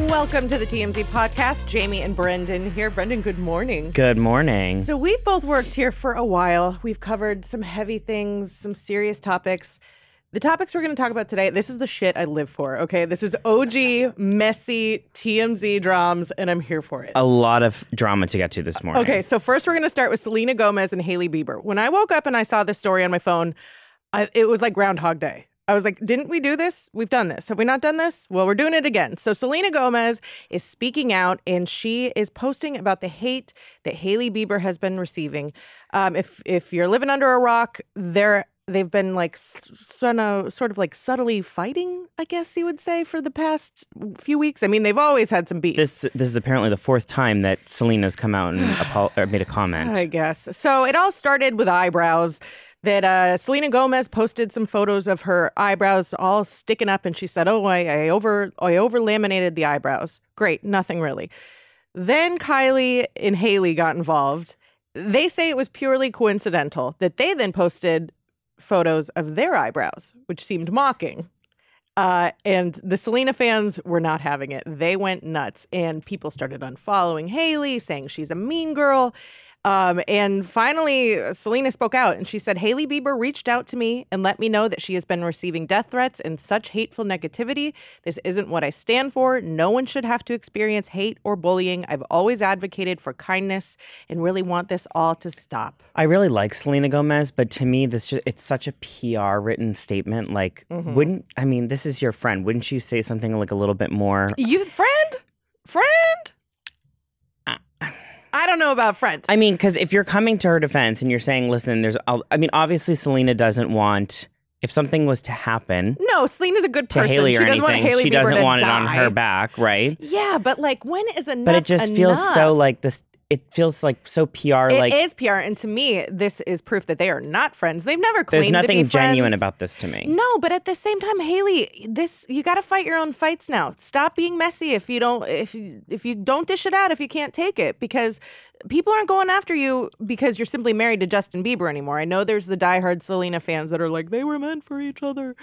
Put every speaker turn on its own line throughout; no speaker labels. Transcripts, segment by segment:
Welcome to the TMZ podcast. Jaime and Brendon here. Brendon, good morning.
Good morning.
So, we've both worked here for a while. We've covered some heavy things, some serious topics. The topics we're going to talk about today, this is the shit I live for, okay? This is OG, messy TMZ drams, and I'm here for it.
a lot of drama to get to this morning.
Okay, so first we're going to start with Selena Gomez and Hailey Bieber. When I woke up and I saw this story on my phone, I, it was like Groundhog Day. I was like, didn't we do this? We've done this. Have we not done this? Well, we're doing it again. So Selena Gomez is speaking out and she is posting about the hate that Hailey Bieber has been receiving. Um, if if you're living under a rock, they're they've been like sort of, sort of like subtly fighting, I guess you would say, for the past few weeks. I mean, they've always had some beef.
This this is apparently the fourth time that Selena's come out and apo- made a comment.
I guess. So it all started with eyebrows. That uh, Selena Gomez posted some photos of her eyebrows all sticking up, and she said, "Oh, I, I over I over laminated the eyebrows. Great, nothing really." Then Kylie and Hailey got involved. They say it was purely coincidental that they then posted photos of their eyebrows, which seemed mocking. Uh, and the Selena fans were not having it. They went nuts, and people started unfollowing Hailey, saying she's a mean girl. Um, and finally, Selena spoke out and she said, Hailey Bieber reached out to me and let me know that she has been receiving death threats and such hateful negativity. This isn't what I stand for. No one should have to experience hate or bullying. I've always advocated for kindness and really want this all to stop.
I really like Selena Gomez, but to me, this just, it's such a PR written statement. Like,
Mm-hmm.
wouldn't I mean, this is your friend? Wouldn't you say something like a little bit more?
You, friend? Friend? I don't know about friend.
I mean, because if you're coming to her defense and you're saying, "Listen, there's," I mean, obviously Selena doesn't want if something was to happen
no, Selena's a good
to
person.
Hailey
she
or
doesn't want
anything,
Hailey
she
Bieber
doesn't
to
want it on
die.
her back, right?
Yeah, but like, when is enough?
But it just feels so like this. It feels like so PR.
It
like
is PR, and to me, this is proof that they are not friends. They've never claimed to be friends.
there's nothing genuine about this to me.
No, but at the same time, Hailey, this you got to fight your own fights now. Stop being messy if you don't if you, if you don't dish it out if you can't take it because people aren't going after you because you're simply married to Justin Bieber anymore. I know there's the diehard Selena fans that are like they were meant for each other.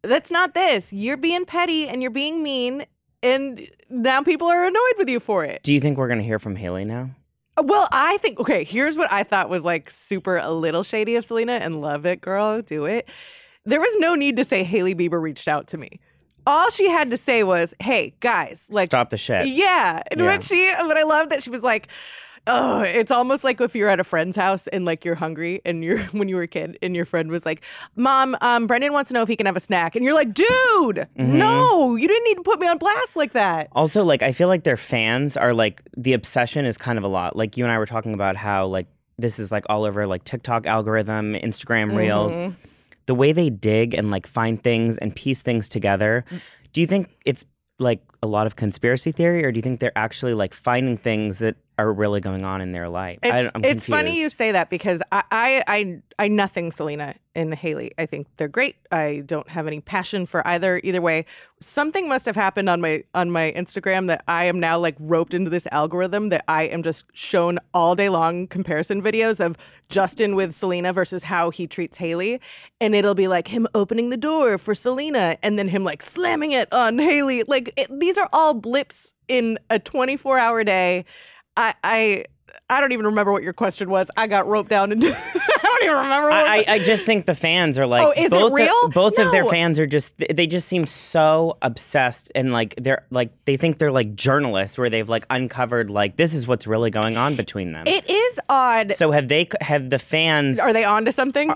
That's not this. You're being petty and you're being mean and now people are annoyed with you for it.
Do you think we're gonna hear from Hailey now?
Well, I think okay. Here's what I thought was like super a little shady of Selena, and love it, girl, do it. There was no need to say Hailey Bieber reached out to me. All she had to say was, "Hey guys, like
Stop the shit.
Yeah, and
Yeah.
what she, but I love that she was like, "Oh, it's almost like if you're at a friend's house and like you're hungry, and you're when you were a kid, and your friend was like, "Mom, um, Brendon wants to know if he can have a snack," and you're like, "Dude,
Mm-hmm.
no, you didn't need to put me on blast like that."
Also, like I feel like their fans are like the obsession is kind of a lot. Like you and I were talking about how like this is like all over like TikTok algorithm, Instagram reels.
Mm-hmm.
The way they dig and like find things and piece things together.
Mm.
Do you think it's like a lot of conspiracy theory, or do you think they're actually like finding things that are really going on in their life?
It's,
I, I'm
it's funny you say that because I, I I I nothing Selena and Hailey. I think they're great. I don't have any passion for either. Either way, something must have happened on my on my Instagram that I am now like roped into this algorithm that I am just shown all day long comparison videos of Justin with Selena versus how he treats Hailey, and it'll be like him opening the door for Selena and then him like slamming it on Hailey. Like it, these are all blips in a 24 hour day. I I I don't even remember what your question was. I got roped down into. I don't even remember. What
I, I I just think the fans are like
Oh, is it
both
real?
Of, both of their fans are just they just seem so obsessed and like they're like they think they're like journalists where they've like uncovered like this is what's really going on between them.
it is odd.
so have they have the fans
Are they on to something?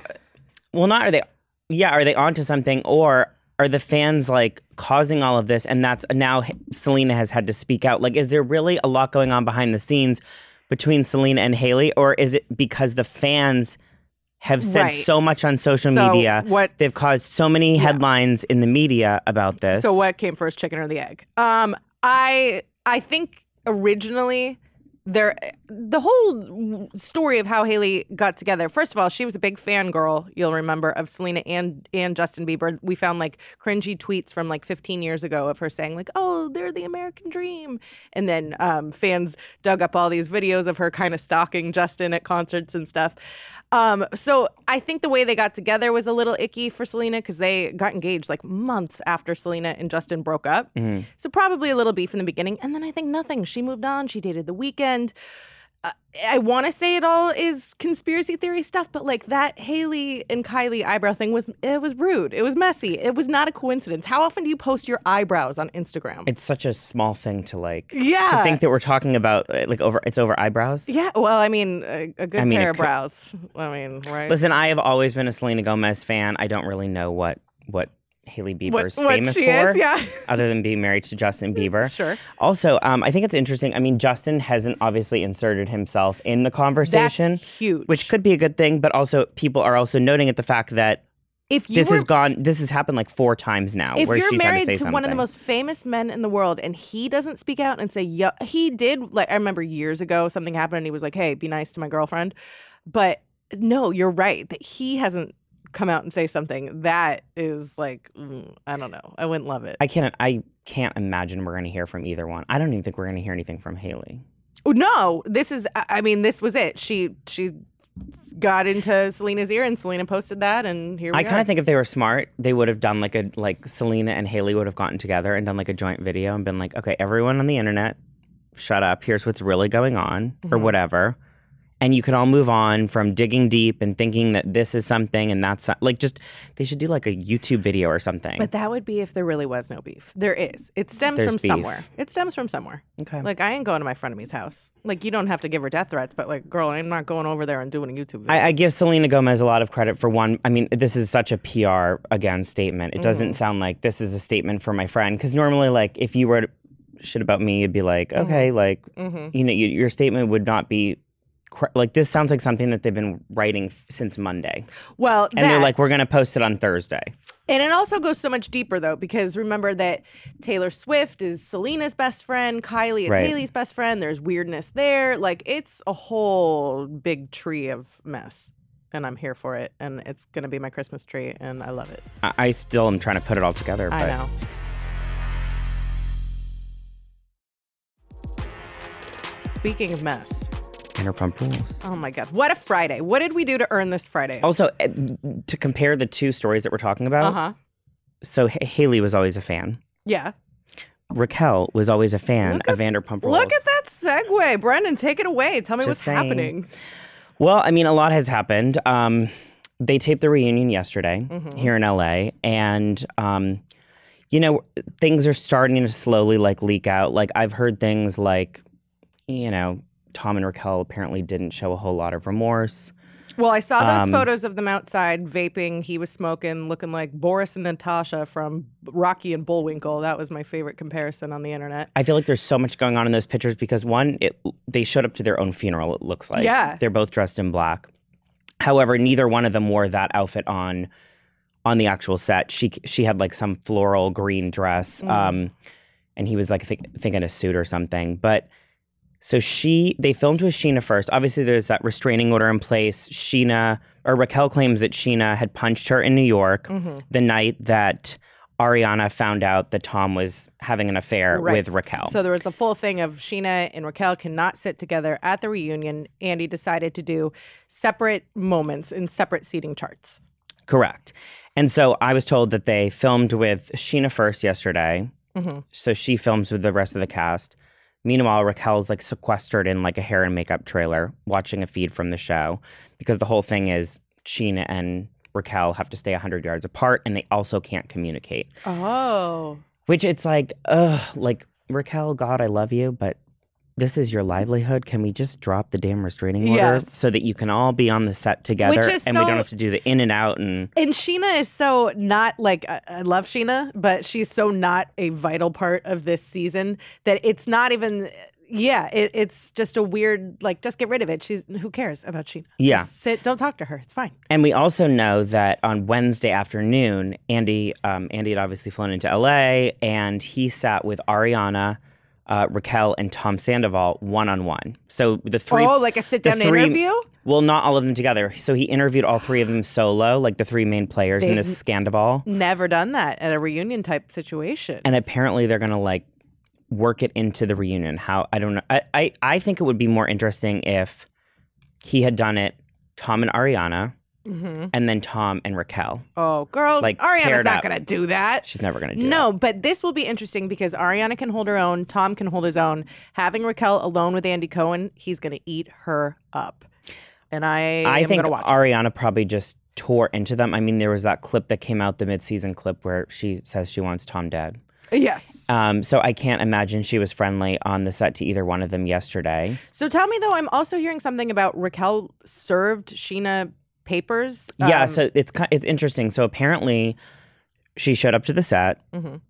well not are they yeah are they onto something or are the fans like causing all of this and that's now Selena has had to speak out like is there really a lot going on behind the scenes between Selena and Hailey or is it because the fans have said
Right.
so much on social
So
media
what-
they've caused so many headlines in the media about this
So what came first, chicken or the egg? Um, I I think originally there the whole story of how Hailey got together. First of all, she was a big fangirl, you'll remember, of Selena and and Justin Bieber. We found like cringy tweets from like 15 years ago of her saying like, "Oh, they're the American dream." And then um, fans dug up all these videos of her kind of stalking Justin at concerts and stuff. Um, so I think the way they got together was a little icky for Selena because they got engaged like months after Selena and Justin broke up. So probably a little beef in the beginning, and then I think nothing. She moved on. She dated The Weeknd. Uh, I want to say it all is conspiracy theory stuff, but like that Hailey and Kylie eyebrow thing was it was rude. It was messy. It was not a coincidence. How often do you post your eyebrows on Instagram?
It's such a small thing to like.
Yeah.
To think that we're talking about uh, like over. It's over eyebrows.
yeah, well, I mean, a, a good
I mean,
pair of
could-
brows. I mean, right?
Listen, I have always been a Selena Gomez fan. I don't really know what what Hailey
what,
Bieber's
what
famous
she
for,
is, yeah.
other than being married to Justin Bieber.
Sure.
Also, um, I think it's interesting. I mean, Justin hasn't obviously inserted himself in the conversation,
That's huge.
which could be a good thing. But also, people are also noting at the fact that
if
this
were
has gone. This has happened like four times now,
if
where
you're
to
married
say
to one of the most famous men in the world and he doesn't speak out and say yeah he did like i remember years ago something happened and he was like hey be nice to my girlfriend but no you're right that he hasn't come out and say something that is like mm, i don't know i wouldn't love it
I can't. I can't imagine we're going to hear from either one. I don't even think we're going to hear anything from Hailey.
Oh, no this is i mean this was it she she got into selena's ear and selena posted that and here we
I kind of think if they were smart, they would have done like a like Selena and Hailey would have gotten together and done like a joint video and been like, okay, everyone on the internet, shut up. Here's what's really going on, or
Mhm.
whatever. And you can all move on from digging deep and thinking that this is something and that's like just they should do like a YouTube video or something.
but that would be if there really was no beef there is it stems
There's
from
beef.
somewhere it stems from somewhere
okay.
Like I ain't going to my frenemy's house. Like you don't have to give her death threats, but like, girl, I'm not going over there and doing a YouTube video.
I, I give Selena Gomez a lot of credit for one. I mean, this is such a PR again statement. It
Mm-hmm.
doesn't sound like this is a statement for my friend because normally, like, if you were to shit about me, you'd be like, okay, like,
Mhm.
you know, you, your statement would not be like this. Sounds like something that they've been writing f- since Monday,
well,
and they're like, we're gonna post it on Thursday.
and it also goes so much deeper though, because remember that Taylor Swift is Selena's best friend, Kylie is
Right.
Hailey's best friend. There's weirdness there. Like it's a whole big tree of mess, and I'm here for it. And it's gonna be my Christmas tree, and I love it.
I, I still am trying to put it all together. But
I know. Speaking of mess,
Vanderpump Rules.
oh my god, what a Friday! What did we do to earn this Friday?
Also, eh, to compare the two stories that we're talking about,
Uh huh.
so H- Hailey was always a fan.
Yeah.
Raquel was always a fan
Look
of Vanderpump Rules.
Look at that segue, Brendon. Take it away. Tell me
Just
what's
saying.
happening.
Well, I mean, a lot has happened. Um, they taped the reunion yesterday
Mm-hmm.
here in LA, and um, you know, things are starting to slowly like leak out. Like I've heard things like, you know, Tom and Raquel apparently didn't show a whole lot of remorse.
Well, I saw those
Um,
photos of them outside vaping. He was smoking, looking like Boris and Natasha from Rocky and Bullwinkle. That was my favorite comparison on the internet.
I feel like there's so much going on in those pictures because one, it they showed up to their own funeral. It looks like
Yeah.
they're both dressed in black. However, neither one of them wore that outfit on on the actual set. She she had like some floral green dress,
Mm.
um, and he was like I think, thinking a suit or something. But so she they filmed with Scheana first. Obviously, there's that restraining order in place. Scheana or Raquel claims that Scheana had punched her in New York
Mm-hmm.
the night that Ariana found out that Tom was having an affair
Right.
with Raquel.
So there was the full thing of Scheana and Raquel cannot sit together at the reunion. Andy decided to do separate moments in separate seating charts.
Correct. And so I was told that they filmed with Scheana first yesterday.
Mhm.
So she films with the rest of the cast. Meanwhile, Raquel's like sequestered in like a hair and makeup trailer, watching a feed from the show because the whole thing is Scheana and Raquel have to stay 100 yards apart and they also can't communicate.
Oh.
Which it's like, ugh, like Raquel, God, I love you, but this is your livelihood. Can we just drop the damn restraining order
Yes.
so that you can all be on the set together and we don't have to do the in and out and
And Scheana is so not like I, I love Scheana, but she's so not a vital part of this season that it's not even. Yeah, it, it's just a weird like. Just get rid of it. She's who cares about Scheana?
Yeah.
Just sit. Don't talk to her. It's fine.
And we also know that on Wednesday afternoon, Andy, um, Andy had obviously flown into LA, and he sat with Ariana, uh, Raquel and Tom Sandoval one on one. So the three.
oh, like a sit down
three-
interview?
Well, not all of them together. So he interviewed all three of them solo, like the three main players in
They've-
this Scandival.
Never done that at a reunion type situation.
And apparently they're gonna like work it into the reunion. How I don't know. I, I I think it would be more interesting if he had done it, Tom and Ariana,
Mhm.
and then Tom and Raquel.
Oh, girl,
Like,
Ariana's not going to do that.
She's never gonna do
No, but this will be interesting because Ariana can hold her own, Tom can hold his own. Having Raquel alone with Andy Cohen, he's going to eat her up. And I,
I
am
think
going to watch. it.
Ariana probably just tore into them. I mean, there was that clip that came out, the mid-season clip where she says she wants Tom dead.
yes.
Um, so I can't imagine she was friendly on the set to either one of them yesterday.
So tell me though, I'm also hearing something about Raquel served Scheana papers.
yeah,
Um,
so it's it's interesting. So apparently, she showed up to the set
mhm.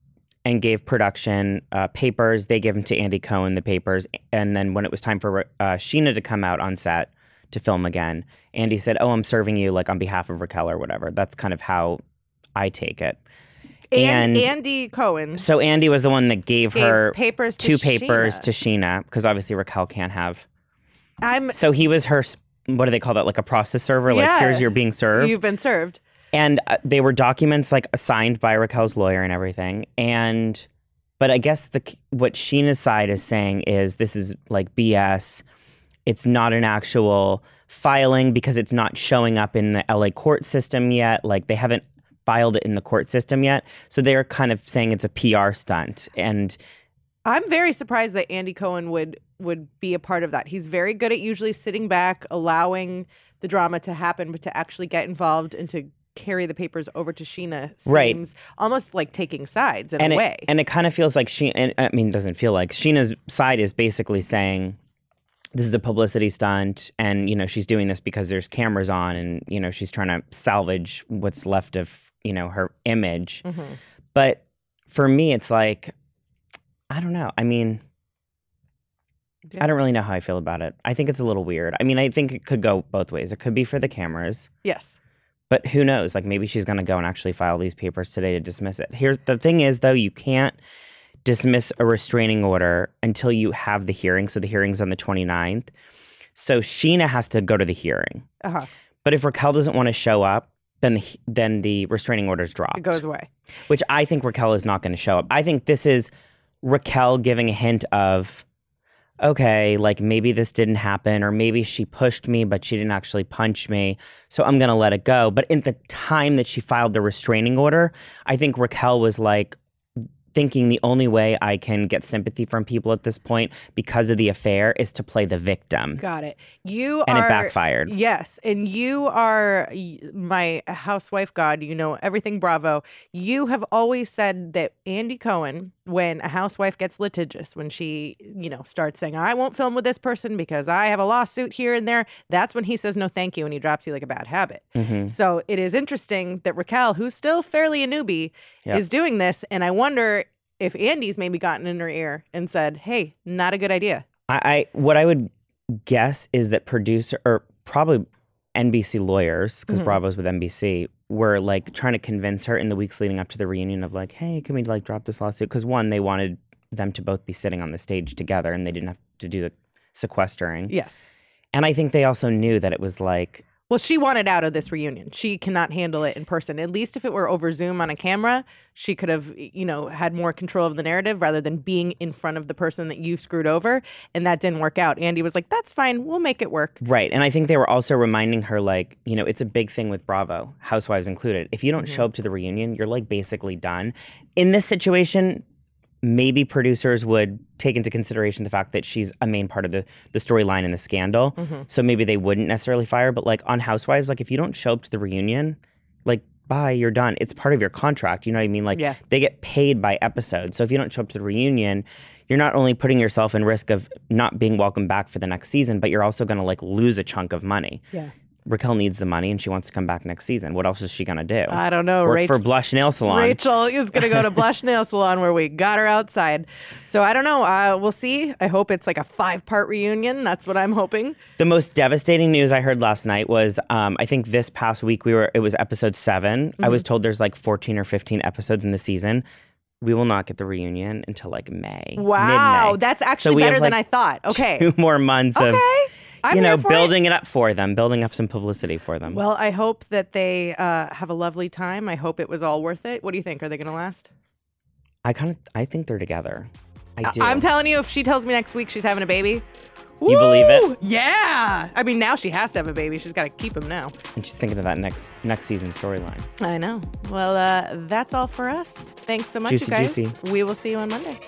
and gave production uh, papers. They gave them to Andy Cohen the papers, and then when it was time for uh, Scheana to come out on set to film again, Andy said, "Oh, I'm serving you like on behalf of Raquel or whatever." That's kind of how I take it.
and,
and-
Andy Cohen
So Andy was the one that gave,
gave
her
papers
two papers
Scheana.
to Scheana because obviously Raquel can't have.
I'm.
So he was her. What do they call that? Like a process server. Like
Yeah.
here's your being served.
You've been served.
and uh, they were documents like signed by Raquel's lawyer and everything. And but I guess the what Scheana's side is saying is this is like BS. It's not an actual filing because it's not showing up in the LA court system yet. Like they haven't filed it in the court system yet. So they're kind of saying it's a PR stunt. And
I'm very surprised that Andy Cohen would would be a part of that. He's very good at usually sitting back, allowing the drama to happen, but to actually get involved and to carry the papers over to Scheana seems
Right.
almost like taking sides in
and
a
it,
way.
and it kind of feels like she. And, I mean, it doesn't feel like Scheana's side is basically saying this is a publicity stunt, and you know she's doing this because there's cameras on, and you know she's trying to salvage what's left of you know her image.
Mhm.
But for me, it's like I don't know. I mean.
Yeah.
I don't really know how I feel about it. I think it's a little weird. I mean, I think it could go both ways. It could be for the cameras,
Yes.
but who knows? Like maybe she's going to go and actually file these papers today to dismiss it. Here's the thing is though, you can't dismiss a restraining order until you have the hearing. So the hearing's on the 29th. So Scheana has to go to the hearing.
Uh-huh.
But if Raquel doesn't want to show up, then the, then the restraining order's dropped.
It goes away.
Which I think Raquel is not going to show up. I think this is Raquel giving a hint of okay, like maybe this didn't happen, or maybe she pushed me, but she didn't actually punch me. So I'm going to let it go. But in the time that she filed the restraining order, I think Raquel was like, thinking the only way I can get sympathy from people at this point because of the affair is to play the victim.
Got it. You
And
are
it backfired.
Yes, and you are my housewife god. You know everything. Bravo. You have always said that Andy Cohen, when a housewife gets litigious, when she you know starts saying, "I won't film with this person because I have a lawsuit here and there," that's when he says no, thank you, and he drops you like a bad habit.
hmm
So it is interesting that Raquel, who's still fairly a newbie,
Yep.
is doing this, and I wonder if Andy's maybe gotten in her ear and said, "Hey, not a good idea."
I, I what I would guess is that producer or probably NBC lawyers because
Mhm.
Bravo's with NBC were like trying to convince her in the weeks leading up to the reunion of like, hey, can we like drop this lawsuit? Because one, they wanted them to both be sitting on the stage together and they didn't have to do the sequestering.
Yes.
And I think they also knew that it was like
Well, she wanted out of this reunion. She cannot handle it in person. At least if it were over Zoom on a camera, she could have, you know, had more control of the narrative rather than being in front of the person that you screwed over. And that didn't work out. Andy was like, that's fine. We'll make it work.
Right. And I think they were also reminding her, like, you know, it's a big thing with Bravo, Housewives included. If you don't
Mm-hmm.
show up to the reunion, you're like basically done. In this situation, maybe producers would take into consideration the fact that she's a main part of the, the storyline and the scandal.
Mm-hmm.
So maybe they wouldn't necessarily fire. But like on Housewives, like if you don't show up to the reunion, like bye, you're done. It's part of your contract. You know what I mean? Like
Yeah.
they get paid by episode. So if you don't show up to the reunion, you're not only putting yourself in risk of not being welcome back for the next season, but you're also going to like lose a chunk of money.
Yeah.
Raquel needs the money and she wants to come back next season. What else is she going to do?
I don't know.
Work
Rach-
for Blush Nail Salon.
Rachel is going to go to Blush Nail Salon where we got her outside. So I don't know. Uh, we'll see. I hope it's like a five part reunion. That's what I'm hoping.
The most devastating news I heard last night was um, I think this past week we were it was episode 7 I
Mm-hmm.
was told there's like 14 or 15 episodes in the season. we will not get the reunion until like May.
Wow,
mid-May.
that's actually
have,
better than I thought. Okay.
Two more months
Okay.
of
I'm
you know
for it.
building it. up for them, building up some publicity for them.
Well, I hope that they uh, have a lovely time. I hope it was all worth it. What do you think? Are they going to last?
I kind of I think they're together. I do.
I'm telling you, if she tells me next week she's having a baby,
You believe it?
Yeah. I mean, now she has to have a baby. She's got to keep him now.
And she's thinking of that next next season storyline.
I know. Well, uh, that's all for us. Thanks so much,
Juicy,
you guys.
juicy.
We will see you on Monday.